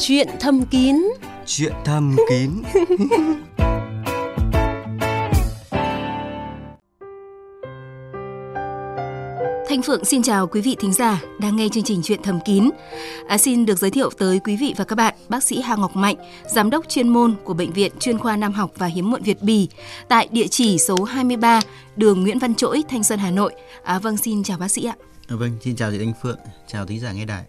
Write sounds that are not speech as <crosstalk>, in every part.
Chuyện thầm kín Chuyện thầm kín <laughs> Thanh Phượng xin chào quý vị thính giả đang nghe chương trình Chuyện thầm kín. À, xin được giới thiệu tới quý vị và các bạn bác sĩ Hà Ngọc Mạnh, giám đốc chuyên môn của bệnh viện chuyên khoa Nam học và hiếm muộn Việt Bì tại địa chỉ số 23 đường Nguyễn Văn Trỗi, Thanh Xuân, Hà Nội. À, vâng, xin chào bác sĩ ạ. À, vâng, xin chào chị Thanh Phượng, chào thính giả nghe đài.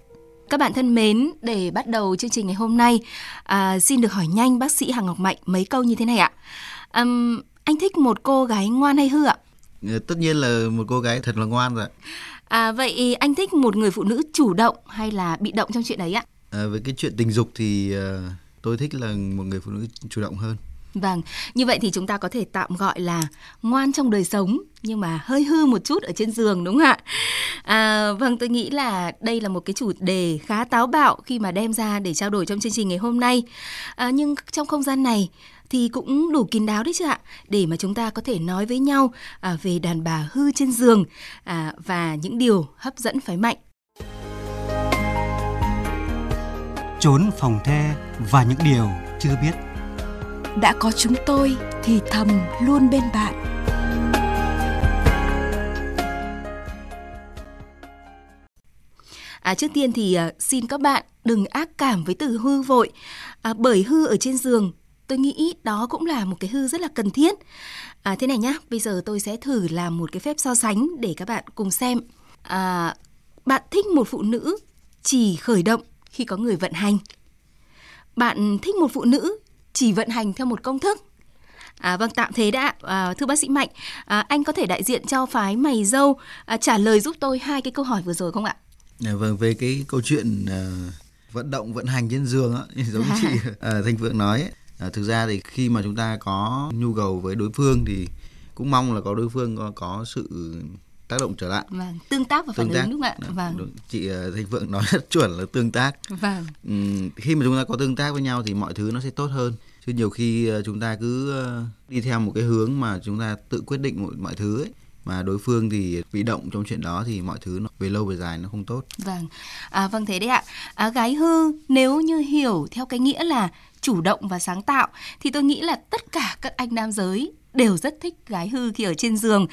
Các bạn thân mến, để bắt đầu chương trình ngày hôm nay, à, xin được hỏi nhanh bác sĩ Hà Ngọc Mạnh mấy câu như thế này ạ. À, anh thích một cô gái ngoan hay hư ạ? Ờ, tất nhiên là một cô gái thật là ngoan rồi. À, vậy anh thích một người phụ nữ chủ động hay là bị động trong chuyện đấy ạ? À, với cái chuyện tình dục thì uh, tôi thích là một người phụ nữ chủ động hơn. Vâng, như vậy thì chúng ta có thể tạm gọi là ngoan trong đời sống nhưng mà hơi hư một chút ở trên giường đúng không ạ? À, vâng, tôi nghĩ là đây là một cái chủ đề khá táo bạo khi mà đem ra để trao đổi trong chương trình ngày hôm nay. À, nhưng trong không gian này thì cũng đủ kín đáo đấy chứ ạ để mà chúng ta có thể nói với nhau à, về đàn bà hư trên giường à, và những điều hấp dẫn phái mạnh. Trốn phòng the và những điều chưa biết. Đã có chúng tôi thì thầm luôn bên bạn À, trước tiên thì à, xin các bạn đừng ác cảm với từ hư vội à, bởi hư ở trên giường tôi nghĩ đó cũng là một cái hư rất là cần thiết. À, thế này nhá, bây giờ tôi sẽ thử làm một cái phép so sánh để các bạn cùng xem. À, bạn thích một phụ nữ chỉ khởi động khi có người vận hành. Bạn thích một phụ nữ chỉ vận hành theo một công thức. À, vâng, tạm thế đã. À, thưa bác sĩ Mạnh, à, anh có thể đại diện cho phái mày dâu à, trả lời giúp tôi hai cái câu hỏi vừa rồi không ạ? À, vâng, về cái câu chuyện uh, vận động vận hành trên giường á, <laughs> giống à. chị uh, <laughs> Thanh Phượng nói ấy, à, thực ra thì khi mà chúng ta có nhu cầu với đối phương thì cũng mong là có đối phương có, có sự tác động trở lại vâng tương tác và phản tương tác. ứng đúng không ạ vâng đúng. chị ờ, thanh phượng nói <laughs> rất chuẩn là tương tác vâng ừ, khi mà chúng ta có tương tác với nhau thì mọi thứ nó sẽ tốt hơn chứ nhiều khi ờ, chúng ta cứ ờ, đi theo một cái hướng mà chúng ta tự quyết định mọi, mọi thứ ấy mà đối phương thì bị động trong chuyện đó thì mọi thứ nó về lâu về dài nó không tốt. Vâng, à, vâng thế đấy ạ. À, gái hư nếu như hiểu theo cái nghĩa là chủ động và sáng tạo thì tôi nghĩ là tất cả các anh nam giới đều rất thích gái hư khi ở trên giường.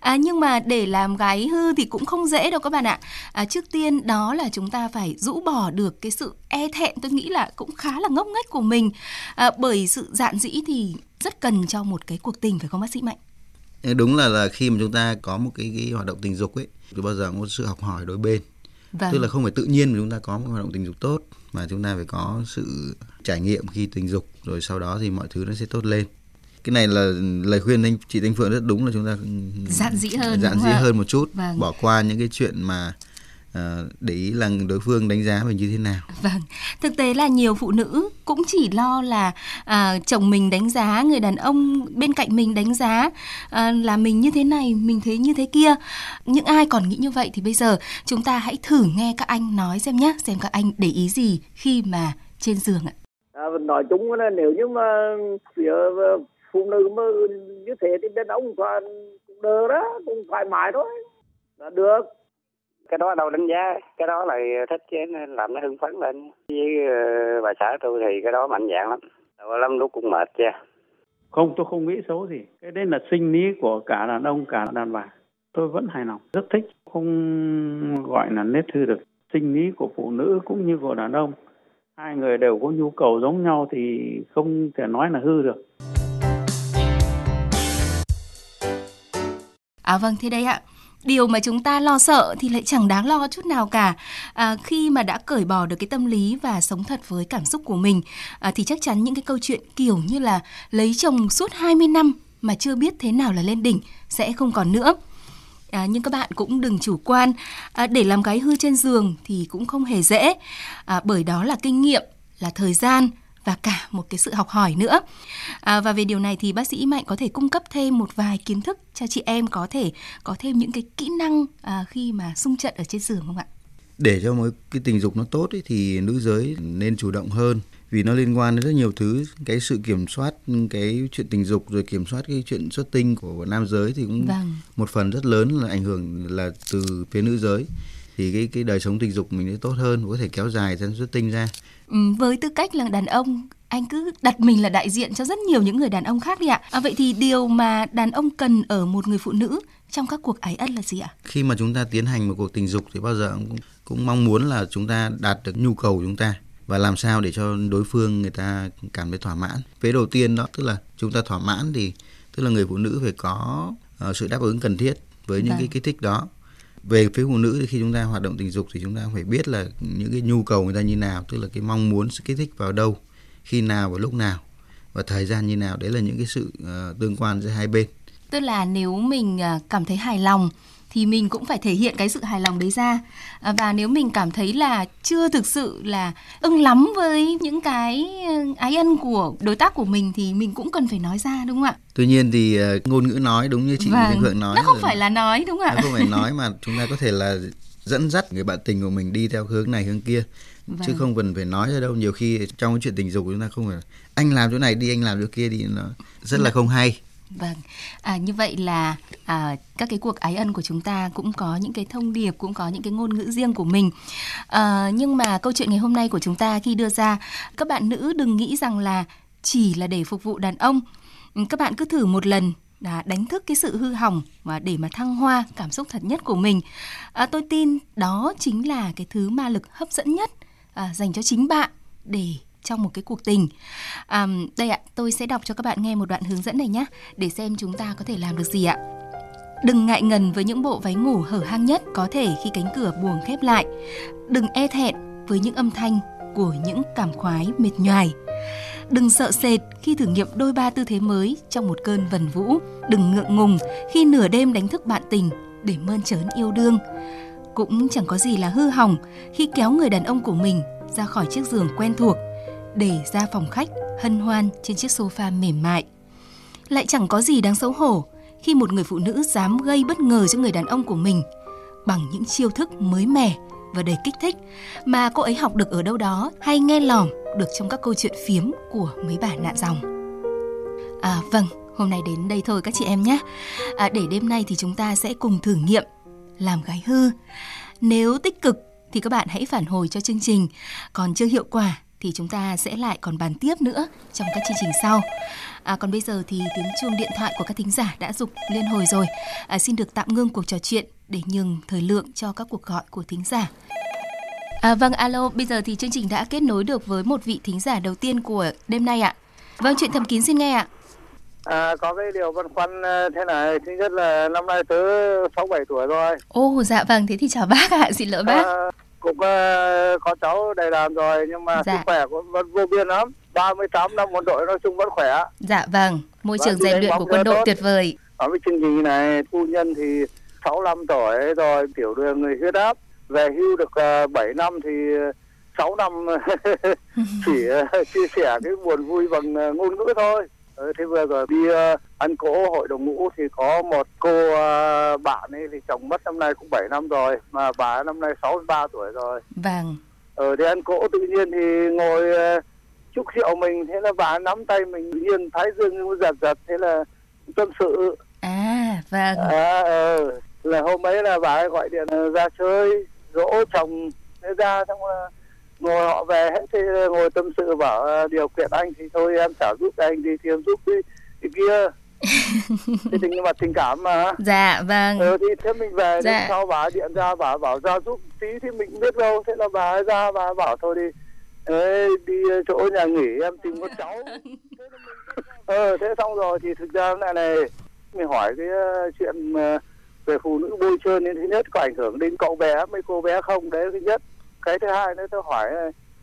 À, nhưng mà để làm gái hư thì cũng không dễ đâu các bạn ạ. À, trước tiên đó là chúng ta phải rũ bỏ được cái sự e thẹn tôi nghĩ là cũng khá là ngốc nghếch của mình. À, bởi sự dạn dĩ thì rất cần cho một cái cuộc tình phải không bác sĩ mạnh? Đúng là là khi mà chúng ta có một cái, cái hoạt động tình dục ấy thì bao giờ có sự học hỏi đôi bên vâng. tức là không phải tự nhiên mà chúng ta có một hoạt động tình dục tốt mà chúng ta phải có sự trải nghiệm khi tình dục rồi sau đó thì mọi thứ nó sẽ tốt lên cái này là lời khuyên anh chị Thanh Phượng rất đúng là chúng ta dạn dĩ hơn dạn dĩ hơn một chút vâng. bỏ qua những cái chuyện mà để ý là đối phương đánh giá mình như thế nào. Vâng, thực tế là nhiều phụ nữ cũng chỉ lo là à, chồng mình đánh giá, người đàn ông bên cạnh mình đánh giá à, là mình như thế này, mình thế như thế kia. Những ai còn nghĩ như vậy thì bây giờ chúng ta hãy thử nghe các anh nói xem nhé, xem các anh để ý gì khi mà trên giường ạ. À, nói chung là nếu như mà phía phụ nữ mà như thế thì bên ông còn đỡ đó, cũng thoải mái thôi. Là được cái đó đâu đánh giá cái đó là thích chứ làm nó hưng phấn lên. Với uh, bà xã tôi thì cái đó mạnh dạng lắm. Đâu lắm lúc cũng mệt cha không tôi không nghĩ xấu gì. Cái đấy là sinh lý của cả đàn ông cả đàn bà. Tôi vẫn hài lòng rất thích. Không gọi là nết hư được. Sinh lý của phụ nữ cũng như của đàn ông hai người đều có nhu cầu giống nhau thì không thể nói là hư được. À vâng, thế đấy ạ điều mà chúng ta lo sợ thì lại chẳng đáng lo chút nào cả. À, khi mà đã cởi bỏ được cái tâm lý và sống thật với cảm xúc của mình à, thì chắc chắn những cái câu chuyện kiểu như là lấy chồng suốt 20 năm mà chưa biết thế nào là lên đỉnh sẽ không còn nữa. À, nhưng các bạn cũng đừng chủ quan. À, để làm gái hư trên giường thì cũng không hề dễ. À, bởi đó là kinh nghiệm là thời gian và cả một cái sự học hỏi nữa. À, và về điều này thì bác sĩ Mạnh có thể cung cấp thêm một vài kiến thức cho chị em có thể có thêm những cái kỹ năng à, khi mà xung trận ở trên giường không ạ? Để cho một cái tình dục nó tốt ấy, thì nữ giới nên chủ động hơn vì nó liên quan đến rất nhiều thứ cái sự kiểm soát cái chuyện tình dục rồi kiểm soát cái chuyện xuất tinh của nam giới thì cũng vâng. một phần rất lớn là ảnh hưởng là từ phía nữ giới thì cái cái đời sống tình dục mình sẽ tốt hơn có thể kéo dài sản xuất tinh ra ừ, với tư cách là đàn ông anh cứ đặt mình là đại diện cho rất nhiều những người đàn ông khác đi ạ. À, vậy thì điều mà đàn ông cần ở một người phụ nữ trong các cuộc ái ân là gì ạ? Khi mà chúng ta tiến hành một cuộc tình dục thì bao giờ cũng, cũng mong muốn là chúng ta đạt được nhu cầu của chúng ta và làm sao để cho đối phương người ta cảm thấy thỏa mãn. Vế đầu tiên đó tức là chúng ta thỏa mãn thì tức là người phụ nữ phải có uh, sự đáp ứng cần thiết với những vâng. cái kích thích đó về phía phụ nữ thì khi chúng ta hoạt động tình dục thì chúng ta phải biết là những cái nhu cầu người ta như nào tức là cái mong muốn sự kích thích vào đâu khi nào và lúc nào. Và thời gian như nào đấy là những cái sự uh, tương quan giữa hai bên. Tức là nếu mình ờ, cảm thấy hài lòng thì mình cũng phải thể hiện cái sự hài lòng đấy ra. À, và nếu mình cảm thấy là chưa thực sự là ưng lắm với những cái ái ân của đối tác của mình thì mình cũng cần phải nói ra đúng không ạ? Tuy nhiên thì uh, ngôn ngữ nói đúng như chị vâng, Phượng nói nó không phải là nói đúng không ạ? Nó không phải nói mà chúng ta có thể là dẫn dắt người bạn tình của mình đi theo hướng này hướng kia. Vâng. chứ không cần phải nói ra đâu. Nhiều khi trong cái chuyện tình dục chúng ta không phải anh làm chỗ này đi anh làm chỗ kia đi nó rất là vâng. không hay Vâng, à, như vậy là à, các cái cuộc ái ân của chúng ta cũng có những cái thông điệp, cũng có những cái ngôn ngữ riêng của mình. À, nhưng mà câu chuyện ngày hôm nay của chúng ta khi đưa ra, các bạn nữ đừng nghĩ rằng là chỉ là để phục vụ đàn ông. Ừ, các bạn cứ thử một lần là đánh thức cái sự hư hỏng và để mà thăng hoa cảm xúc thật nhất của mình. À, tôi tin đó chính là cái thứ ma lực hấp dẫn nhất à, dành cho chính bạn để trong một cái cuộc tình. À, đây ạ, tôi sẽ đọc cho các bạn nghe một đoạn hướng dẫn này nhé, để xem chúng ta có thể làm được gì ạ. Đừng ngại ngần với những bộ váy ngủ hở hang nhất có thể khi cánh cửa buồng khép lại. Đừng e thẹn với những âm thanh của những cảm khoái mệt nhoài. Đừng sợ sệt khi thử nghiệm đôi ba tư thế mới trong một cơn vần vũ. Đừng ngượng ngùng khi nửa đêm đánh thức bạn tình để mơn trớn yêu đương. Cũng chẳng có gì là hư hỏng khi kéo người đàn ông của mình ra khỏi chiếc giường quen thuộc để ra phòng khách hân hoan trên chiếc sofa mềm mại. Lại chẳng có gì đáng xấu hổ khi một người phụ nữ dám gây bất ngờ cho người đàn ông của mình bằng những chiêu thức mới mẻ và đầy kích thích mà cô ấy học được ở đâu đó hay nghe lỏm được trong các câu chuyện phiếm của mấy bà nạn dòng. À vâng, hôm nay đến đây thôi các chị em nhé. À, để đêm nay thì chúng ta sẽ cùng thử nghiệm làm gái hư. Nếu tích cực thì các bạn hãy phản hồi cho chương trình, còn chưa hiệu quả thì chúng ta sẽ lại còn bàn tiếp nữa trong các chương trình sau. À, còn bây giờ thì tiếng chuông điện thoại của các thính giả đã dục liên hồi rồi. À, xin được tạm ngưng cuộc trò chuyện để nhường thời lượng cho các cuộc gọi của thính giả. À, vâng, alo, bây giờ thì chương trình đã kết nối được với một vị thính giả đầu tiên của đêm nay ạ. Vâng, chuyện thầm kín xin nghe ạ. À, có cái điều băn khoăn ờ, thế này, thứ nhất là năm nay tớ 67 tuổi rồi. Ồ, dạ vâng, thế thì chào bác ạ, xin lỗi bác. À, cũng uh, có cháu đầy đàn rồi nhưng mà dạ. sức khỏe cũng vẫn vô biên lắm. 38 năm quân đội nói chung vẫn khỏe. Dạ vâng. Môi trường rèn luyện của quân đội tốt. tuyệt vời. Ở cái chương trình này phu nhân thì 65 tuổi rồi tiểu đường người huyết áp. Về hưu được uh, ờ, 7 năm thì 6 năm <laughs> chỉ uh, <laughs> chia sẻ cái buồn vui bằng ngôn ngữ thôi Ừ, thế vừa rồi đi uh, ăn cỗ hội đồng ngũ thì có một cô uh, bạn ấy thì chồng mất năm nay cũng 7 năm rồi mà bà năm nay 63 tuổi rồi. Vâng. Ở ờ, đi ăn cỗ tự nhiên thì ngồi uh, chúc rượu mình thế là bà nắm tay mình tự nhiên thái dương giật giật thế là tâm sự. À vâng. À, uh, là hôm ấy là bà ấy gọi điện ra chơi dỗ chồng ra xong là ngồi họ về hết thì ngồi tâm sự bảo ờ, điều kiện anh thì thôi em trả giúp anh thì thì em giúp đi <laughs> thì kia. Thì tình mà tình cảm mà. Dạ vâng. Ừ, thì thế mình về dạ. sau bà điện ra bà bảo ra giúp tí thì mình biết đâu. Thế là bà ra bà bảo thôi đi. Ê, đi chỗ nhà nghỉ em tìm con cháu. Ờ thế xong rồi thì thực ra này này mình hỏi cái ờ, chuyện về phụ nữ bôi trơn nên thứ nhất có ảnh hưởng đến cậu bé mấy cô bé không? Đấy thứ nhất cái thứ hai nữa tôi hỏi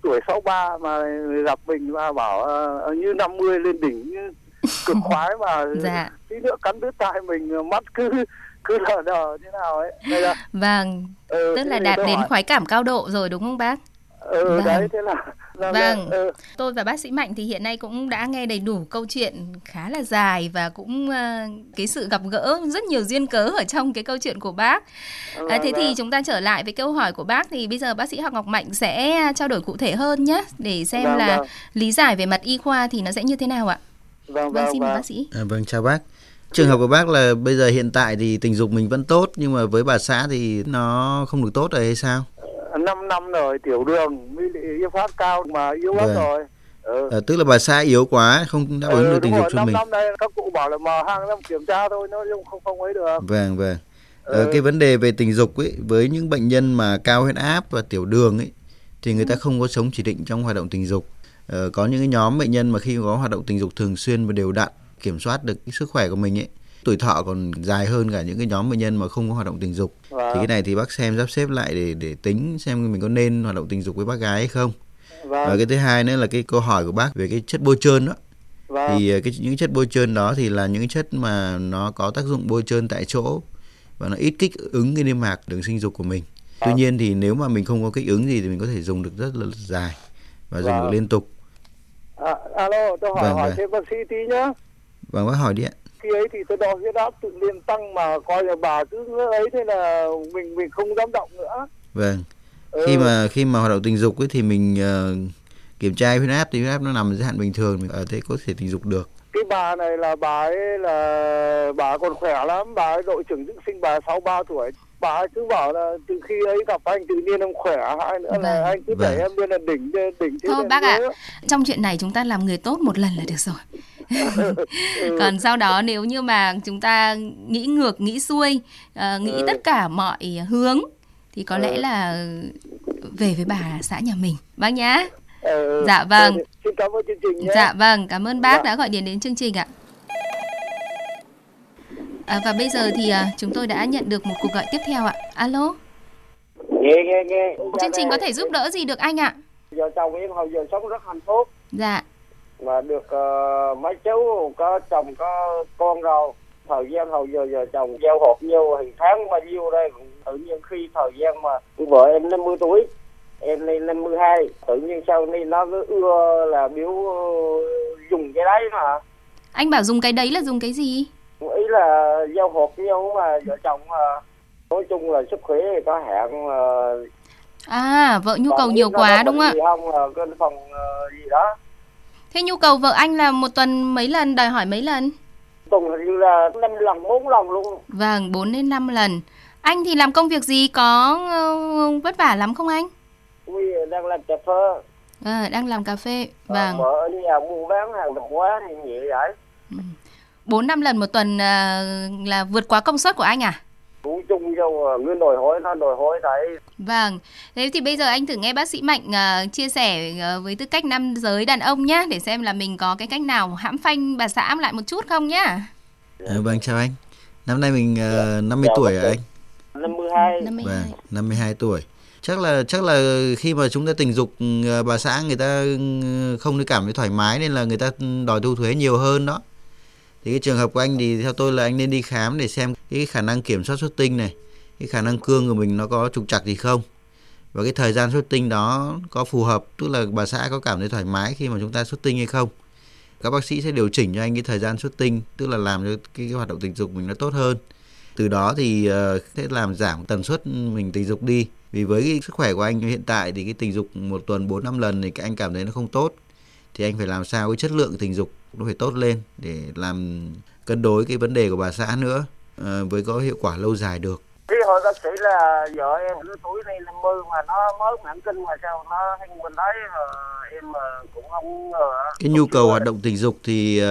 tuổi 63 mà gặp mình và bảo uh, như 50 lên đỉnh như cực <laughs> khoái mà dạ. tí nữa cắn đứt tai mình mắt cứ <laughs> cứ lờ đờ như nào ấy Đây là, vâng ừ, tức là đạt đến hỏi. khoái cảm cao độ rồi đúng không bác ừ vâng. đấy thế là vâng, vâng. Ừ. tôi và bác sĩ mạnh thì hiện nay cũng đã nghe đầy đủ câu chuyện khá là dài và cũng uh, cái sự gặp gỡ rất nhiều duyên cớ ở trong cái câu chuyện của bác vâng, à, thế vâng. thì chúng ta trở lại với câu hỏi của bác thì bây giờ bác sĩ học ngọc mạnh sẽ trao đổi cụ thể hơn nhé để xem vâng, là vâng. lý giải về mặt y khoa thì nó sẽ như thế nào ạ vâng, vâng, vâng xin vâng. bác sĩ à, vâng chào bác Trường hợp của bác là bây giờ hiện tại thì tình dục mình vẫn tốt nhưng mà với bà xã thì nó không được tốt rồi hay sao? 5 năm rồi tiểu đường, huyết phát cao mà yếu lắm vâng. rồi. Ừ. À, tức là bà xã yếu quá không đáp ứng ừ, được tình dục cho mình. Năm nay các cụ bảo là mà hàng năm kiểm tra thôi nó không không ấy được. Vâng vâng. Ừ. Ờ, cái vấn đề về tình dục ấy với những bệnh nhân mà cao huyết áp và tiểu đường ấy thì người ta ừ. không có sống chỉ định trong hoạt động tình dục. Ờ, có những cái nhóm bệnh nhân mà khi có hoạt động tình dục thường xuyên và đều đặn kiểm soát được cái sức khỏe của mình ấy tuổi thọ còn dài hơn cả những cái nhóm bệnh nhân mà không có hoạt động tình dục vâng. thì cái này thì bác xem sắp xếp lại để để tính xem mình có nên hoạt động tình dục với bác gái hay không vâng. và cái thứ hai nữa là cái câu hỏi của bác về cái chất bôi trơn đó vâng. thì ờ, cái những chất bôi trơn đó thì là những chất mà nó có tác dụng bôi trơn tại chỗ và nó ít kích ứng cái niêm mạc đường sinh dục của mình vâng. tuy nhiên thì nếu mà mình không có kích ứng gì thì mình có thể dùng được rất là dài và dùng vâng. được liên tục à, alo tôi hỏi vâng, hỏi vâng. thêm bác sĩ tí nhá vâng bác hỏi đi ạ khi ấy thì tôi đo huyết áp tự nhiên tăng mà coi là bà cứ ấy thế là mình mình không dám động nữa. Vâng. Ừ. khi mà khi mà hoạt động tình dục ấy thì mình uh, kiểm tra huyết áp thì huyết áp nó nằm giới hạn bình thường mình ở thế có thể tình dục được cái bà này là bà ấy là bà còn khỏe lắm bà ấy đội trưởng dưỡng sinh bà sáu ba tuổi bà ấy cứ bảo là từ khi ấy gặp anh tự nhiên em khỏe hai nữa vâng. là anh cứ đẩy vâng. em lên là đỉnh đỉnh thôi bác ạ à, trong chuyện này chúng ta làm người tốt một lần là được rồi <laughs> còn sau đó nếu như mà chúng ta nghĩ ngược nghĩ xuôi uh, nghĩ ừ. tất cả mọi hướng thì có lẽ ừ. là về với bà xã nhà mình bác nhá ừ. dạ vâng. xin cảm ơn chương trình nhé. dạ vâng cảm ơn bác dạ. đã gọi điện đến chương trình ạ. À, và bây giờ thì uh, chúng tôi đã nhận được một cuộc gọi tiếp theo ạ. Alo? Nghe nghe nghe. Chương trình có thể giúp đỡ gì được anh ạ? Giờ chồng em hồi giờ sống rất hạnh phúc. Dạ. Mà được uh, mấy cháu có chồng có con rồi. Thời gian hồi giờ giờ chồng giao hộp nhiêu thì tháng bao nhiêu đây tự nhiên khi thời gian mà vợ em 50 tuổi em lên 52 tự nhiên sau này nó cứ ưa là biểu dùng cái đấy mà anh bảo dùng cái đấy là dùng cái gì ý là giao hộp nhau mà vợ chồng mà nói chung là sức khỏe thì có hạn à vợ nhu cầu nhiều quá đúng không ạ không cái phòng gì đó Thế nhu cầu vợ anh là một tuần mấy lần, đòi hỏi mấy lần? Tuần hình là 5 lần, 4 lần luôn. Vâng, 4 đến 5 lần. Anh thì làm công việc gì có vất vả lắm không anh? Ui, đang làm cà phê. À, đang làm cà phê, ờ, vâng. Vợ ở nhà buôn bán hàng tạp hóa thì vậy. 4 năm lần một tuần uh, là vượt quá công suất của anh à? Cũng chung vô người đòi hỏi nó đòi hỏi đấy. Vâng, thế thì bây giờ anh thử nghe bác sĩ Mạnh uh, chia sẻ uh, với tư cách nam giới đàn ông nhé, để xem là mình có cái cách nào hãm phanh bà xã lại một chút không nhá. À, vâng, chào anh. Năm nay mình uh, 50 chào tuổi à anh? 52. 52. Vâng, 52 tuổi. Chắc là chắc là khi mà chúng ta tình dục ừ, à, bà xã người ta ừ, không cảm thấy thoải mái nên là người ta đòi thu thuế nhiều hơn đó. Thì cái trường hợp của anh thì theo tôi là anh nên đi khám để xem cái khả năng kiểm soát xuất tinh này cái khả năng cương của mình nó có trục trặc gì không. Và cái thời gian xuất tinh đó có phù hợp tức là bà xã có cảm thấy thoải mái khi mà chúng ta xuất tinh hay không. Các bác sĩ sẽ điều chỉnh cho anh cái thời gian xuất tinh tức là làm cho cái, cái hoạt động tình dục mình nó tốt hơn. Từ đó thì uh, sẽ làm giảm tần suất mình tình dục đi vì với cái sức khỏe của anh hiện tại thì cái tình dục một tuần bốn năm lần thì anh cảm thấy nó không tốt. Thì anh phải làm sao cái chất lượng tình dục nó phải tốt lên để làm cân đối cái vấn đề của bà xã nữa à, với có hiệu quả lâu dài được. Khi hồi bác sĩ là vợ em lứa tuổi này 50 mà nó mới mãn kinh mà sao nó hay mình thấy em cũng không cái nhu cầu hoạt động tình dục thì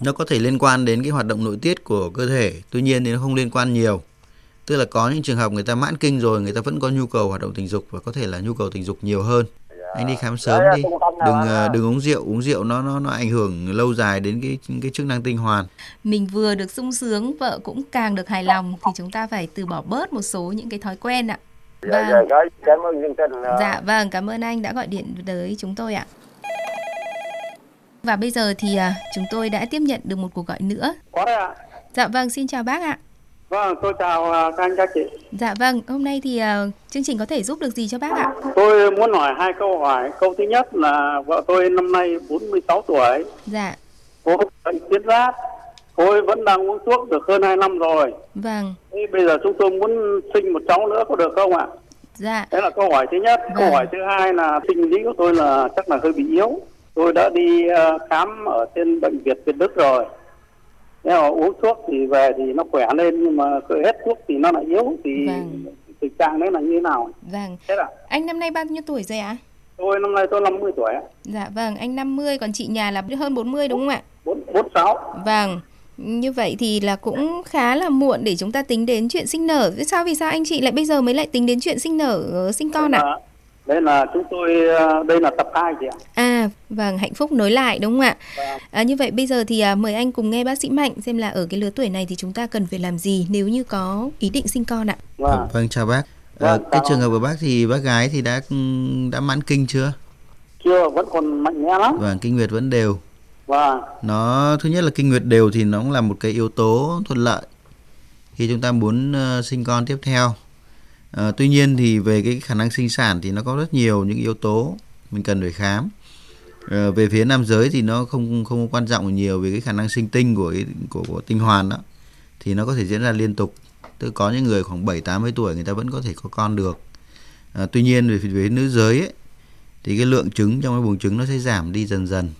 nó có thể liên quan đến cái hoạt động nội tiết của cơ thể. Tuy nhiên thì nó không liên quan nhiều tức là có những trường hợp người ta mãn kinh rồi người ta vẫn có nhu cầu hoạt động tình dục và có thể là nhu cầu tình dục nhiều hơn. Anh đi khám sớm đi. Đừng ờ, đừng uống rượu. Uống rượu nó nó nó ảnh hưởng lâu dài đến cái cái chức năng tinh hoàn. Mình vừa được sung sướng vợ cũng càng được hài lòng thì chúng ta phải từ bỏ bớt một số những cái thói quen ạ. Dạ, vâng. dạ, cảm ơn chương trình dạ vâng cảm ơn anh đã gọi điện tới chúng tôi ạ. Và bây giờ thì à, chúng tôi đã tiếp nhận được một cuộc gọi nữa. Có đấy ạ. Dạ vâng, xin chào bác ạ. Vâng, tôi chào à, các anh các chị. Dạ vâng, hôm nay thì uh, chương trình có thể giúp được gì cho bác ạ? Tôi muốn hỏi hai câu hỏi. Câu thứ nhất là vợ tôi năm nay 46 tuổi. Dạ. Cô bệnh tuyết giáp. Tôi vẫn đang uống thuốc được hơn 2 năm rồi. Vâng. Thế bây giờ chúng tôi muốn sinh một cháu nữa có được không ạ? Dạ. Đấy là câu hỏi thứ nhất. Vâng. Câu hỏi thứ hai là sinh lý của tôi là chắc là hơi bị yếu. Tôi đã đi uh, khám ở trên bệnh viện Việt Đức rồi nếu mà uống thuốc thì về thì nó khỏe lên nhưng mà hết thuốc thì nó lại yếu thì vâng. tình trạng đấy là như thế nào vâng thế là anh năm nay bao nhiêu tuổi rồi ạ tôi năm nay tôi 50 tuổi dạ vâng anh 50 còn chị nhà là hơn 40 đúng không ạ 46 vâng như vậy thì là cũng khá là muộn để chúng ta tính đến chuyện sinh nở. Sao vì sao anh chị lại bây giờ mới lại tính đến chuyện sinh nở ờ, sinh con ạ? À? đây là chúng tôi ờ, đây là tập 2 chị ạ. À vâng hạnh phúc nối lại đúng không ạ? Vâng. À, như vậy bây giờ thì à, mời anh cùng nghe bác sĩ Mạnh xem là ở cái lứa tuổi này thì chúng ta cần phải làm gì nếu như có ý định sinh con ạ. Vâng, vâng chào bác. À, cái trường hợp của bác thì bác gái thì đã đã mãn kinh chưa? Chưa, vẫn còn mạnh mẽ lắm. Vâng, kinh nguyệt vẫn đều. Vâng. Nó thứ nhất là kinh nguyệt đều thì nó cũng là một cái yếu tố thuận lợi khi chúng ta muốn uh, sinh con tiếp theo À, tuy nhiên thì về cái khả năng sinh sản thì nó có rất nhiều những yếu tố mình cần phải khám. À, về phía nam giới thì nó không không quan trọng nhiều về cái khả năng sinh tinh của của, của tinh hoàn đó thì nó có thể diễn ra liên tục. Tức có những người khoảng 7 80 tuổi người ta vẫn có thể có con được. À, tuy nhiên về phía nữ giới ấy, thì cái lượng trứng trong cái buồng trứng nó sẽ giảm đi dần dần.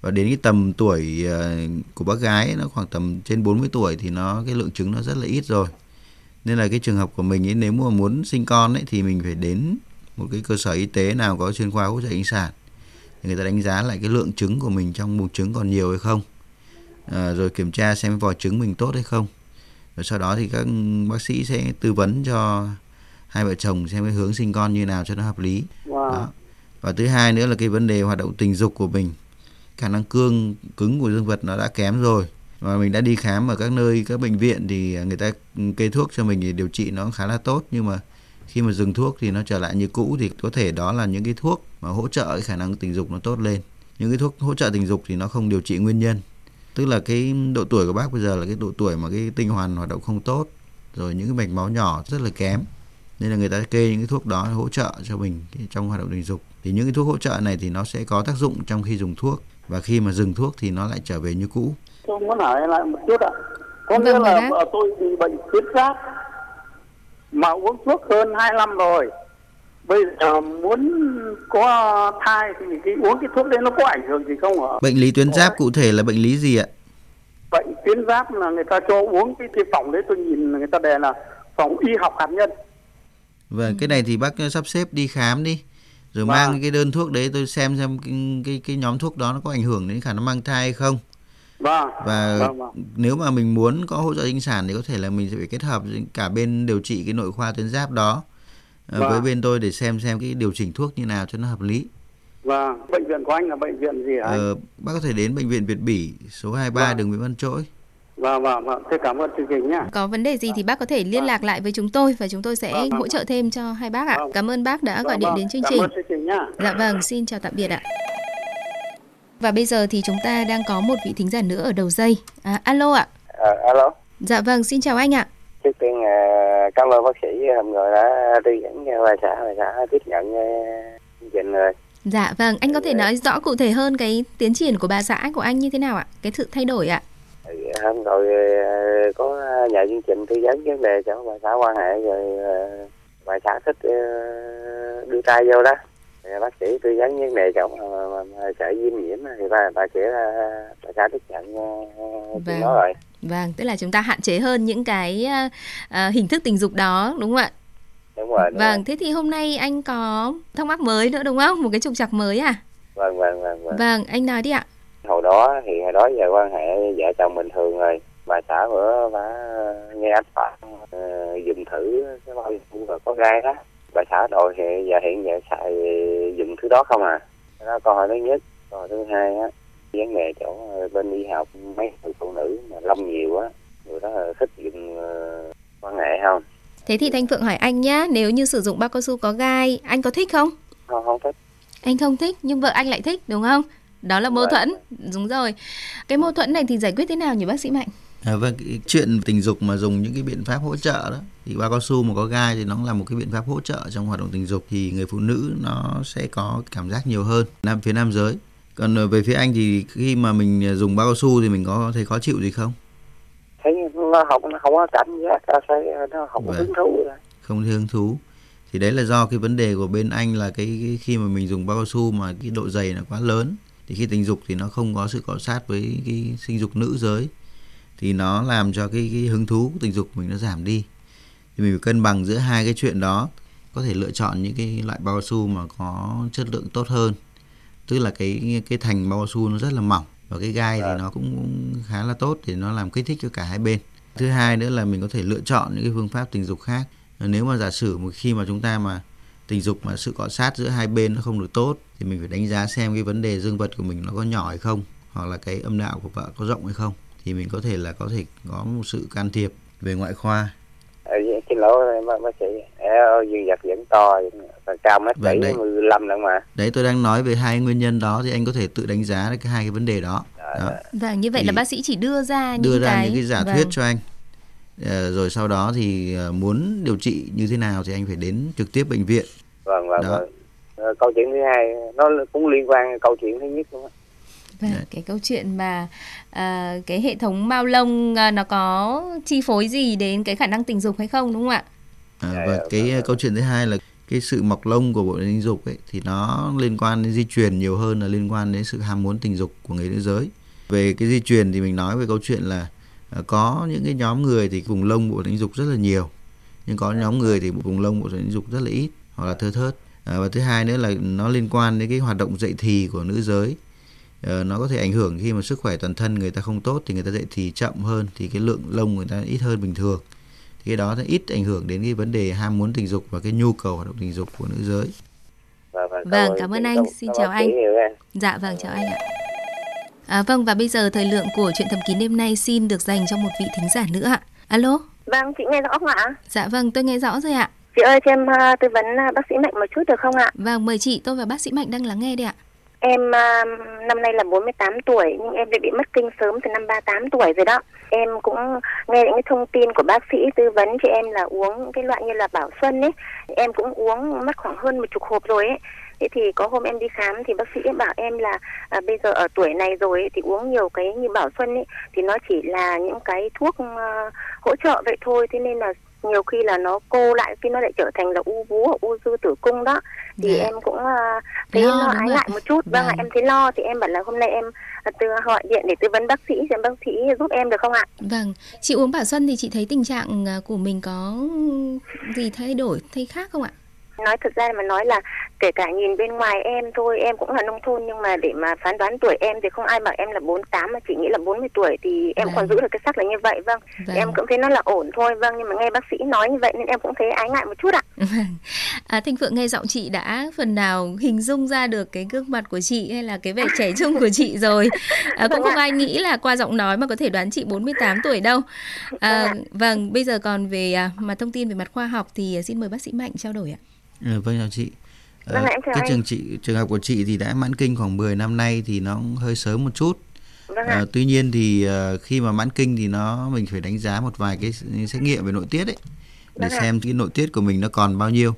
Và đến cái tầm tuổi ờ, của bác gái nó khoảng tầm trên 40 tuổi thì nó cái lượng trứng nó rất là ít rồi nên là cái trường hợp của mình ấy nếu mà muốn sinh con ấy thì mình phải đến một cái cơ sở y tế nào có chuyên khoa hỗ trợ sinh sản thì người ta đánh giá lại cái lượng trứng của mình trong buồng trứng còn nhiều hay không. À, rồi kiểm tra xem vỏ trứng mình tốt hay không. Rồi sau đó thì các bác sĩ sẽ tư vấn cho hai vợ chồng xem cái hướng sinh con như nào cho nó hợp lý. Wow. đó. và thứ hai nữa là cái vấn đề hoạt động tình dục của mình. Khả năng cương cứng của dương vật nó đã kém rồi. Và mình đã đi khám ở các nơi các bệnh viện thì người ta kê thuốc cho mình để điều trị nó khá là tốt. Nhưng mà khi mà dừng thuốc thì nó trở lại như cũ thì có thể đó là những cái thuốc mà hỗ trợ cái khả năng tình dục nó tốt lên. Những cái thuốc hỗ trợ tình dục thì nó không điều trị nguyên nhân. Tức là cái độ tuổi của bác bây giờ là cái độ tuổi mà cái tinh hoàn hoạt động không tốt rồi những cái mạch máu nhỏ rất là kém. Nên là người ta kê những cái thuốc đó hỗ trợ cho mình trong hoạt động tình dục. Thì những cái thuốc hỗ trợ này thì nó sẽ có tác dụng trong khi dùng thuốc. Và khi mà dừng thuốc thì nó lại trở về như cũ. Tôi muốn hỏi lại một chút ạ. Có nghĩa vâng, là tôi bị bệnh tuyến giáp mà uống thuốc hơn 2 năm rồi. Bây giờ muốn có thai thì cái uống cái thuốc đấy nó có ảnh hưởng gì không hả? Bệnh lý tuyến giáp cụ thể là bệnh lý gì ạ? Bệnh tuyến giáp là người ta cho uống cái cái phòng đấy tôi nhìn người ta đề là phòng y học hạt nhân. Vâng ừ. cái này thì bác sắp xếp đi khám đi. Rồi vâng. mang cái đơn thuốc đấy tôi xem xem cái, cái cái nhóm thuốc đó nó có ảnh hưởng đến khả năng mang thai hay không Vâng. Và vâng, vâng. nếu mà mình muốn có hỗ trợ sinh sản thì có thể là mình sẽ phải kết hợp cả bên điều trị cái nội khoa tuyến giáp đó ờ, vâng. với bên tôi để xem xem cái điều chỉnh thuốc như nào cho nó hợp lý. Vâng, bệnh viện của anh là bệnh viện gì hả? Ờ, bác có thể đến bệnh viện Việt Bỉ số 23 vâng. đường Nguyễn Văn Trỗi. Vâng, vâng, vâng. Thế cảm ơn chương trình nhé. Có vấn đề gì thì bác có thể liên vâng. lạc lại với chúng tôi và chúng tôi sẽ vâng, vâng, hỗ trợ vâng. thêm cho hai bác ạ. Vâng. Cảm ơn bác đã vâng, gọi điện đến chương trình. Cảm ơn chương trình nhé. Dạ vâng, xin chào tạm biệt ạ. Và bây giờ thì chúng ta đang có một vị thính giả nữa ở đầu dây. À, alo ạ. À, alo. Dạ vâng, xin chào anh ạ. Trước tiên uh, cảm ơn bác sĩ hôm rồi đã tư vấn cho bà xã, bà xã tiếp nhận uh, chương trình rồi. Dạ vâng, anh có thể nói rõ cụ thể hơn cái tiến triển của bà xã của anh như thế nào ạ? Cái sự thay đổi ạ? Hôm rồi uh, có nhờ chương trình tư vấn vấn đề cho bà xã quan hệ rồi bà xã thích đưa tay vô đó bác sĩ tư vấn vấn đề chồng sợi viêm nhiễm thì bà bà sẽ bà xã tiếp nhận vâng. đó rồi. Vâng tức là chúng ta hạn chế hơn những cái uh, hình thức tình dục đó đúng không ạ? Đúng rồi đúng vâng rồi. thế thì hôm nay anh có thắc mắc mới nữa đúng không? Một cái trục trặc mới à? Vâng vâng vâng vâng, vâng anh nói đi ạ. Hồi đó thì hồi đó giờ quan hệ vợ chồng bình thường rồi. Bà xã bữa bà nghe anh phạt uh, dùng thử cái bao và có gai đó bà xã đội thì giờ hiện giờ xài dùng thứ đó không à? Đó câu hỏi thứ nhất. Câu hỏi thứ hai á vấn đề chỗ bên y học mấy người phụ nữ mà lâm nhiều á người đó thích dùng quan hệ không? Thế thì thanh phượng hỏi anh nhá nếu như sử dụng bao cao su có gai anh có thích không? Không không thích. Anh không thích nhưng vợ anh lại thích đúng không? Đó là mâu thuẫn. Đúng rồi. Cái mâu thuẫn này thì giải quyết thế nào nhỉ bác sĩ mạnh À, vâng, cái chuyện tình dục mà dùng những cái biện pháp hỗ trợ đó thì bao cao su mà có gai thì nó là một cái biện pháp hỗ trợ trong hoạt động tình dục thì người phụ nữ nó sẽ có cảm giác nhiều hơn. Nam phía nam giới. Còn ờ, về phía anh thì khi mà mình dùng bao cao su thì mình có thấy khó chịu gì không? Thấy nó không nó không có cảm giác thấy nó không vâng. hứng thú không hứng thú. Thì đấy là do cái vấn đề của bên anh là cái, cái khi mà mình dùng bao cao su mà cái độ dày là quá lớn thì khi tình dục thì nó không có sự cọ sát với cái sinh dục nữ giới thì nó làm cho cái, cái hứng thú của tình dục mình nó giảm đi. Thì mình phải cân bằng giữa hai cái chuyện đó có thể lựa chọn những cái loại bao su mà có chất lượng tốt hơn. Tức là cái cái thành bao su nó rất là mỏng và cái gai thì nó cũng khá là tốt để nó làm kích thích cho cả hai bên. Thứ hai nữa là mình có thể lựa chọn những cái phương pháp tình dục khác. Nếu mà giả sử một khi mà chúng ta mà tình dục mà sự cọ sát giữa hai bên nó không được tốt thì mình phải đánh giá xem cái vấn đề dương vật của mình nó có nhỏ hay không hoặc là cái âm đạo của vợ có rộng hay không thì mình có thể là có thể có một sự can thiệp về ngoại khoa. À, xin lỗi bác sĩ. Dương vật vẫn to cao mét bảy vâng, mươi lăm lần mà. Đấy tôi đang nói về hai nguyên nhân đó thì anh có thể tự đánh giá cái hai cái vấn đề đó, đó. Và vâng, như vậy thì là bác sĩ chỉ đưa ra đưa những ra cái... những cái giả vâng. thuyết cho anh. À, rồi sau đó thì ờ, muốn điều trị như thế nào thì anh phải đến trực tiếp bệnh viện. Vâng vâng, vâng. À, câu chuyện thứ hai nó cũng liên quan câu chuyện thứ nhất luôn á Vâng, cái câu chuyện mà à, cái hệ thống mao lông à, nó có chi phối gì đến cái khả năng tình dục hay không đúng không ạ? À, dạ, và dạ, cái vâng, câu chuyện thứ hai là cái sự mọc lông của bộ tình dục ấy thì nó liên quan đến di truyền nhiều hơn là liên quan đến sự ham muốn tình dục của người nữ giới. Về cái di truyền thì mình nói về câu chuyện là à, có những cái nhóm người thì vùng lông bộ tình dục rất là nhiều nhưng có nhóm người thì vùng lông bộ tình dục rất là ít hoặc là thưa thớt à, và thứ hai nữa là nó liên quan đến cái hoạt động dậy thì của nữ giới nó có thể ảnh hưởng khi mà sức khỏe toàn thân người ta không tốt thì người ta dậy thì chậm hơn thì cái lượng lông người ta ít hơn bình thường thì cái đó sẽ ít ảnh hưởng đến cái vấn đề ham muốn tình dục và cái nhu cầu hoạt động tình dục của nữ giới vâng, vâng, vâng cảm ơn anh xin chào anh dạ vâng chào anh ạ À, vâng và bây giờ thời lượng của chuyện thầm kín đêm nay xin được dành cho một vị thính giả nữa ạ. Alo. Vâng, chị nghe rõ không ạ? Dạ vâng, tôi nghe rõ rồi ạ. Chị ơi, cho em uh, tư vấn uh, bác sĩ Mạnh một chút được không ạ? Vâng, mời chị, tôi và bác sĩ Mạnh đang lắng nghe đây ạ. Em uh, năm nay là 48 tuổi nhưng em đã bị mất kinh sớm từ năm 38 tuổi rồi đó. Em cũng nghe những cái thông tin của bác sĩ tư vấn cho em là uống cái loại như là Bảo Xuân ấy. Em cũng uống mất khoảng hơn một chục hộp rồi ấy. Thế thì có hôm em đi khám thì bác sĩ bảo em là à, bây giờ ở tuổi này rồi ấy, thì uống nhiều cái như Bảo Xuân ấy thì nó chỉ là những cái thuốc uh, hỗ trợ vậy thôi. Thế nên là nhiều khi là nó cô lại khi nó lại trở thành là u vú hoặc u dư tử cung đó. Thì yeah. Dạ. em cũng uh, thấy lo, lo ái ngại một chút. Vâng, ạ em thấy lo thì em bảo là hôm nay em à, từ gọi điện để tư vấn bác sĩ xem bác sĩ giúp em được không ạ? Vâng chị uống bảo xuân thì chị thấy tình trạng à, của mình có gì thay đổi thay khác không ạ nói thật ra mà nói là kể cả nhìn bên ngoài em thôi em cũng là nông thôn nhưng mà để mà phán đoán tuổi em thì không ai bảo em là 48 mà chỉ nghĩ là 40 tuổi thì em vâng. còn giữ được cái sắc là như vậy. Vâng. vâng. em cũng thấy nó là ổn thôi. Vâng nhưng mà nghe bác sĩ nói như vậy nên em cũng thấy ái ngại một chút ạ. Vâng. à, Thanh Phượng nghe giọng chị đã phần nào hình dung ra được cái gương mặt của chị hay là cái vẻ trẻ trung của chị rồi? À, cũng không ai nghĩ là qua giọng nói mà có thể đoán chị 48 tuổi đâu. À, vâng bây giờ còn về à, mặt thông tin về mặt khoa học thì xin mời bác sĩ Mạnh trao đổi ạ Ừ, vâng chào chị. Vâng, à, cái trường chị trường hợp của chị thì đã mãn kinh khoảng 10 năm nay thì nó hơi sớm một chút. Vâng à, tuy nhiên thì uh, khi mà mãn kinh thì nó mình phải đánh giá một vài cái xét nghiệm về nội tiết ấy để vâng xem cái nội tiết của mình nó còn bao nhiêu.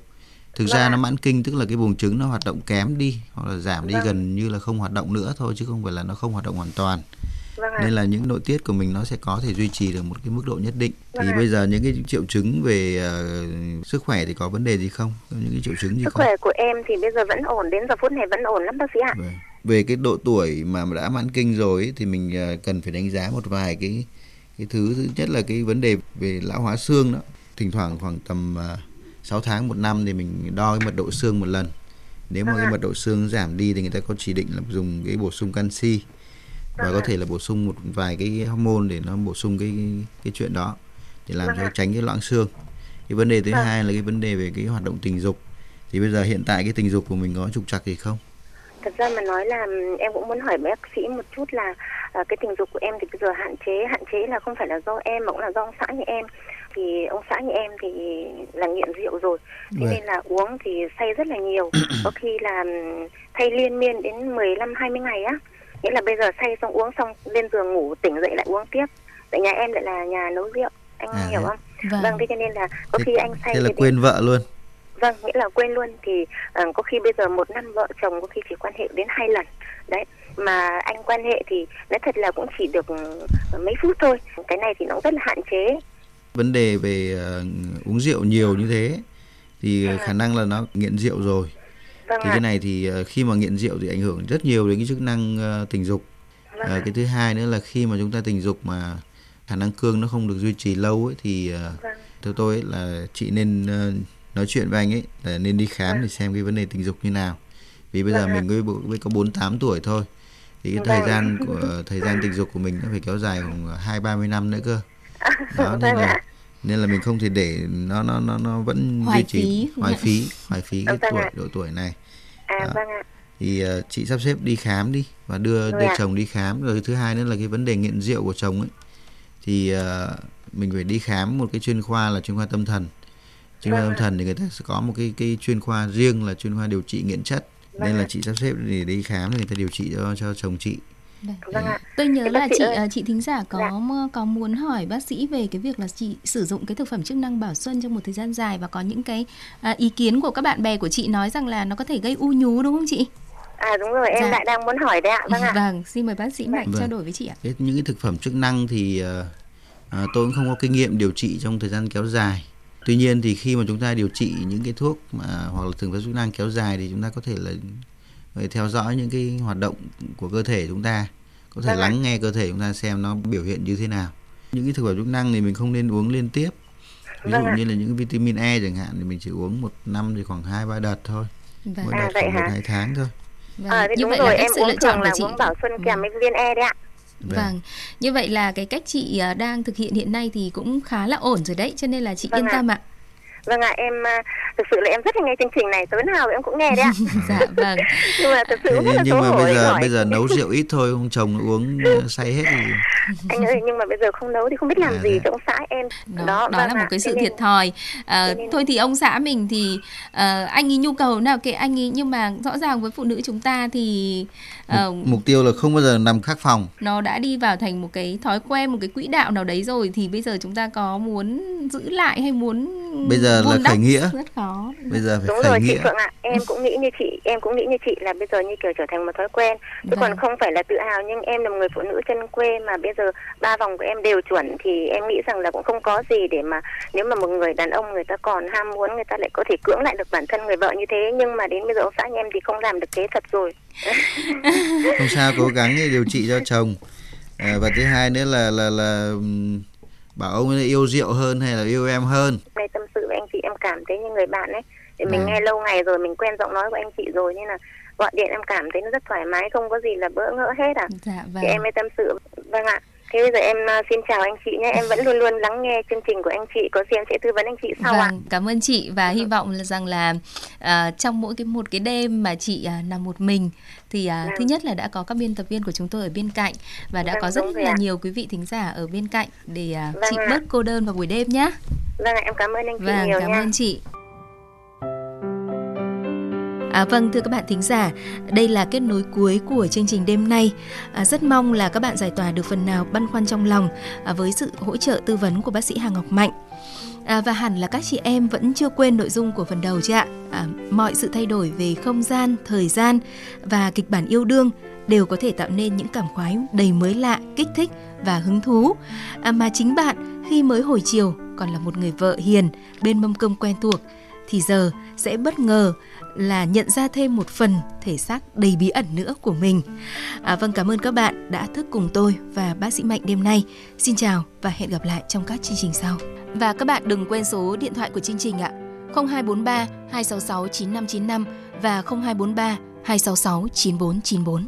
Thực vâng ra nó mãn kinh tức là cái buồng trứng nó hoạt động kém đi hoặc là giảm đi gần như là không hoạt động nữa thôi chứ không phải là nó không hoạt động hoàn toàn. Vâng nên là những nội tiết của mình nó sẽ có thể duy trì được một cái mức độ nhất định. Vâng thì à. bây giờ những cái triệu chứng về uh, sức khỏe thì có vấn đề gì không? Có những cái triệu chứng gì sức không? khỏe của em thì bây giờ vẫn ổn đến giờ phút này vẫn ổn lắm bác sĩ ạ. Vâng. về cái độ tuổi mà đã mãn kinh rồi ấy, thì mình uh, cần phải đánh giá một vài cái cái thứ. Thứ nhất là cái vấn đề về lão hóa xương đó. Thỉnh thoảng khoảng tầm uh, ờ, 6 tháng một năm thì mình đo cái mật độ xương một lần. Nếu mà vâng cái mật độ xương giảm đi thì người ta có chỉ định là dùng cái bổ sung canxi và có thể là bổ sung một vài cái hormone để nó bổ sung cái cái chuyện đó để làm cho tránh cái loãng xương. Cái vấn đề thứ vâng. hai là cái vấn đề về cái hoạt động tình dục. Thì bây giờ hiện tại cái tình dục của mình có trục trặc gì không? Thật ra mà nói là em cũng muốn hỏi bác sĩ một chút là à, cái tình dục của em thì bây giờ hạn chế hạn chế là không phải là do em mà cũng là do ông xã như em. Thì ông xã như em thì là nghiện rượu rồi thế vâng. nên là uống thì say rất là nhiều. <clears throat> Có khi là thay liên miên đến 15 20 ngày á nghĩa là bây giờ say xong uống xong lên giường ngủ tỉnh dậy lại uống tiếp. Tại nhà em lại là nhà nấu rượu anh à, hiểu không? Vâng. vâng. thế cho nên là có thế, khi anh say thế là quên đến... vợ luôn. Vâng nghĩa là quên luôn thì uh, có khi bây giờ một năm vợ chồng có khi chỉ quan hệ đến hai lần. Đấy mà anh quan hệ thì nói thật là cũng chỉ được mấy phút thôi. Cái này thì nó rất là hạn chế. Vấn đề về uh, uống rượu nhiều như thế thì à. khả năng là nó nghiện rượu rồi Vâng thì ạ. cái này thì ờ, khi mà nghiện rượu thì ảnh hưởng rất nhiều đến cái chức năng uh, tình dục. Vâng uh, cái thứ hai nữa là khi mà chúng ta tình dục mà khả năng cương nó không được duy trì lâu ấy thì vâng. theo tôi ấy là chị nên nói chuyện với anh ấy là nên đi khám vâng. để xem cái vấn đề tình dục như nào vì bây giờ vâng. mình mới, mới có bốn tám tuổi thôi thì cái thời vâng. gian <laughs> của thời gian tình dục của mình nó phải kéo dài khoảng hai ba mươi năm nữa cơ đó nên là nên là mình không thể để nó nó nó nó vẫn hoài duy trì phí. hoài phí hoài phí cái tuổi độ tuổi này. À, vâng ạ. thì uh, chị sắp xếp đi khám đi và đưa đưa chồng đi khám. Rồi thứ hai nữa là cái vấn đề nghiện rượu của chồng ấy. Thì uh, mình phải đi khám một cái chuyên khoa là chuyên khoa tâm thần. Chuyên khoa tâm thần thì người ta sẽ có một cái cái chuyên khoa riêng là chuyên khoa điều trị nghiện chất. Nên là chị sắp xếp để đi khám thì người ta điều trị cho cho chồng chị Vâng ạ. Tôi nhớ là chị ơi. chị thính giả có dạ. có muốn hỏi bác sĩ về cái việc là chị sử dụng cái thực phẩm chức năng bảo xuân trong một thời gian dài và có những cái à, ý kiến của các bạn bè của chị nói rằng là nó có thể gây u nhú đúng không chị? À đúng rồi, em dạ. lại đang muốn hỏi đấy ạ. Vâng ạ. Vâng, xin mời bác sĩ Mạnh vâng. trao đổi với chị ạ. Thế những cái thực phẩm chức năng thì à, tôi cũng không có kinh nghiệm điều trị trong thời gian kéo dài. Tuy nhiên thì khi mà chúng ta điều trị những cái thuốc mà hoặc là thực phẩm chức năng kéo dài thì chúng ta có thể là phải theo dõi những cái hoạt động của cơ thể chúng ta có thể vâng lắng nghe cơ thể chúng ta xem nó biểu hiện như thế nào. Những cái thực phẩm chức năng thì mình không nên uống liên tiếp. Ví dụ vâng như là những vitamin E chẳng hạn thì mình chỉ uống một năm thì khoảng hai ba đợt thôi. Vâng. mỗi đợt à, khoảng một hai tháng thôi. Vâng. à, như vậy rồi, là cách sự lựa chọn của chị. uống bảo xuân kèm với viên E đấy ạ. Vâng. vâng, như vậy là cái cách chị à, đang thực hiện hiện nay thì cũng khá là ổn rồi đấy, cho nên là chị vâng yên tâm ạ. Vâng ạ, à, em thực sự là em rất là nghe chương trình này, tối nào em cũng nghe đấy ạ. <laughs> dạ vâng. <laughs> nhưng mà thực sự rất là nhưng mà bây giờ hỏi. bây giờ nấu <laughs> rượu ít thôi, không chồng uống say hết thì anh ơi nhưng mà bây giờ không nấu thì không biết làm à, gì cho ông xã em đó đó, đó vâng là một cái sự thiệt thòi à, thôi thì ông xã mình thì uh, anh ấy nhu cầu nào kệ anh ấy nhưng mà rõ ràng với phụ nữ chúng ta thì uh, mục, mục tiêu là không bao giờ nằm khắc phòng nó đã đi vào thành một cái thói quen một cái quỹ đạo nào đấy rồi thì bây giờ chúng ta có muốn giữ lại hay muốn bây giờ là khởi nghĩa. Rất khó. Bây giờ phải đúng khởi rồi nghĩa. chị Phượng ạ. Em cũng nghĩ như chị em cũng nghĩ như chị là bây giờ như kiểu trở thành một thói quen. Chứ vâng. còn không phải là tự hào nhưng em là một người phụ nữ chân quê mà bây giờ ba vòng của em đều chuẩn thì em nghĩ rằng là cũng không có gì để mà nếu mà một người đàn ông người ta còn ham muốn người ta lại có thể cưỡng lại được bản thân người vợ như thế. Nhưng mà đến bây giờ ông xã nhà em thì không làm được thế thật rồi. <laughs> Không sao cố gắng điều trị cho chồng. À, và thứ hai nữa là là là bảo ông ấy yêu rượu hơn hay là yêu em hơn? Này tâm sự em cảm thấy như người bạn ấy thì mình à. nghe lâu ngày rồi mình quen giọng nói của anh chị rồi nên là gọi điện em cảm thấy nó rất thoải mái không có gì là bỡ ngỡ hết à dạ, vâng. thì em mới tâm sự vâng ạ Thế bây giờ em uh, xin chào anh chị nhé. Em vẫn luôn luôn lắng nghe chương trình của anh chị. Có gì em sẽ tư vấn anh chị sau vâng, ạ. Cảm ơn chị và hy vọng là rằng là uh, trong mỗi cái một cái đêm mà chị uh, nằm một mình thì vâng. thứ nhất là đã có các biên tập viên của chúng tôi ở bên cạnh và đã vâng, có rất là nhiều quý vị thính giả ở bên cạnh để uh, vâng chị ạ. bớt cô đơn vào buổi đêm nhé. Vâng em cảm ơn anh chị vâng, nhiều cảm nha. ơn chị. À, vâng thưa các bạn thính giả, đây là kết nối cuối của chương trình đêm nay. À, rất mong là các bạn giải tỏa được phần nào băn khoăn trong lòng à, với sự hỗ trợ tư vấn của bác sĩ Hà Ngọc Mạnh. À, và hẳn là các chị em vẫn chưa quên nội dung của phần đầu chứ ạ. À, mọi sự thay đổi về không gian, thời gian và kịch bản yêu đương đều có thể tạo nên những cảm khoái đầy mới lạ, kích thích và hứng thú. À, mà chính bạn khi mới hồi chiều còn là một người vợ hiền bên mâm cơm quen thuộc thì giờ sẽ bất ngờ là nhận ra thêm một phần thể xác đầy bí ẩn nữa của mình. À, vâng cảm ơn các bạn đã thức cùng tôi và bác sĩ Mạnh đêm nay. Xin chào và hẹn gặp lại trong các chương trình sau. Và các bạn đừng quên số điện thoại của chương trình ạ. 0243 266 9595 và 0243 266 9494.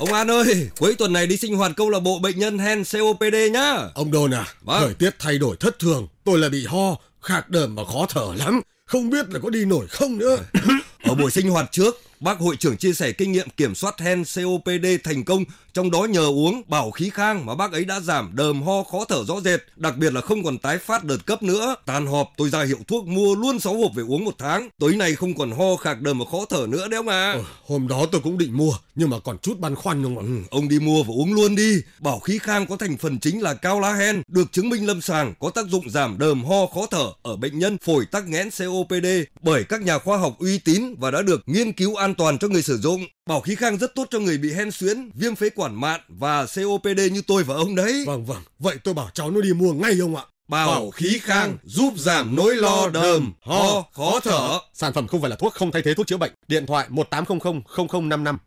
Ông An ơi, cuối tuần này đi sinh hoạt câu lạc bộ bệnh nhân hen COPD nhá. Ông Đôn à, vâng. thời tiết thay đổi thất thường, tôi là bị ho, khạc đờm mà khó thở lắm. Không biết là có đi nổi không nữa. <laughs> Ở buổi sinh hoạt trước, bác hội trưởng chia sẻ kinh nghiệm kiểm soát hen COPD thành công trong đó nhờ uống bảo khí khang mà bác ấy đã giảm đờm ho khó thở rõ rệt, đặc biệt là không còn tái phát đợt cấp nữa. Tàn họp tôi ra hiệu thuốc mua luôn 6 hộp về uống một tháng. Tối nay không còn ho khạc đờm và khó thở nữa đấy ông à. Ừ, hôm đó tôi cũng định mua nhưng mà còn chút băn khoăn không ạ. Ừ, ông đi mua và uống luôn đi. Bảo khí khang có thành phần chính là cao lá hen, được chứng minh lâm sàng có tác dụng giảm đờm ho khó thở ở bệnh nhân phổi tắc nghẽn COPD bởi các nhà khoa học uy tín và đã được nghiên cứu an toàn cho người sử dụng. Bảo khí khang rất tốt cho người bị hen suyễn, viêm phế quản mạn và COPD như tôi và ông đấy. Vâng vâng, vậy tôi bảo cháu nó đi mua ngay ông ạ. Bảo khí khang giúp giảm nỗi lo đờm, ho, khó thở. Sản phẩm không phải là thuốc không thay thế thuốc chữa bệnh. Điện thoại 1800 0055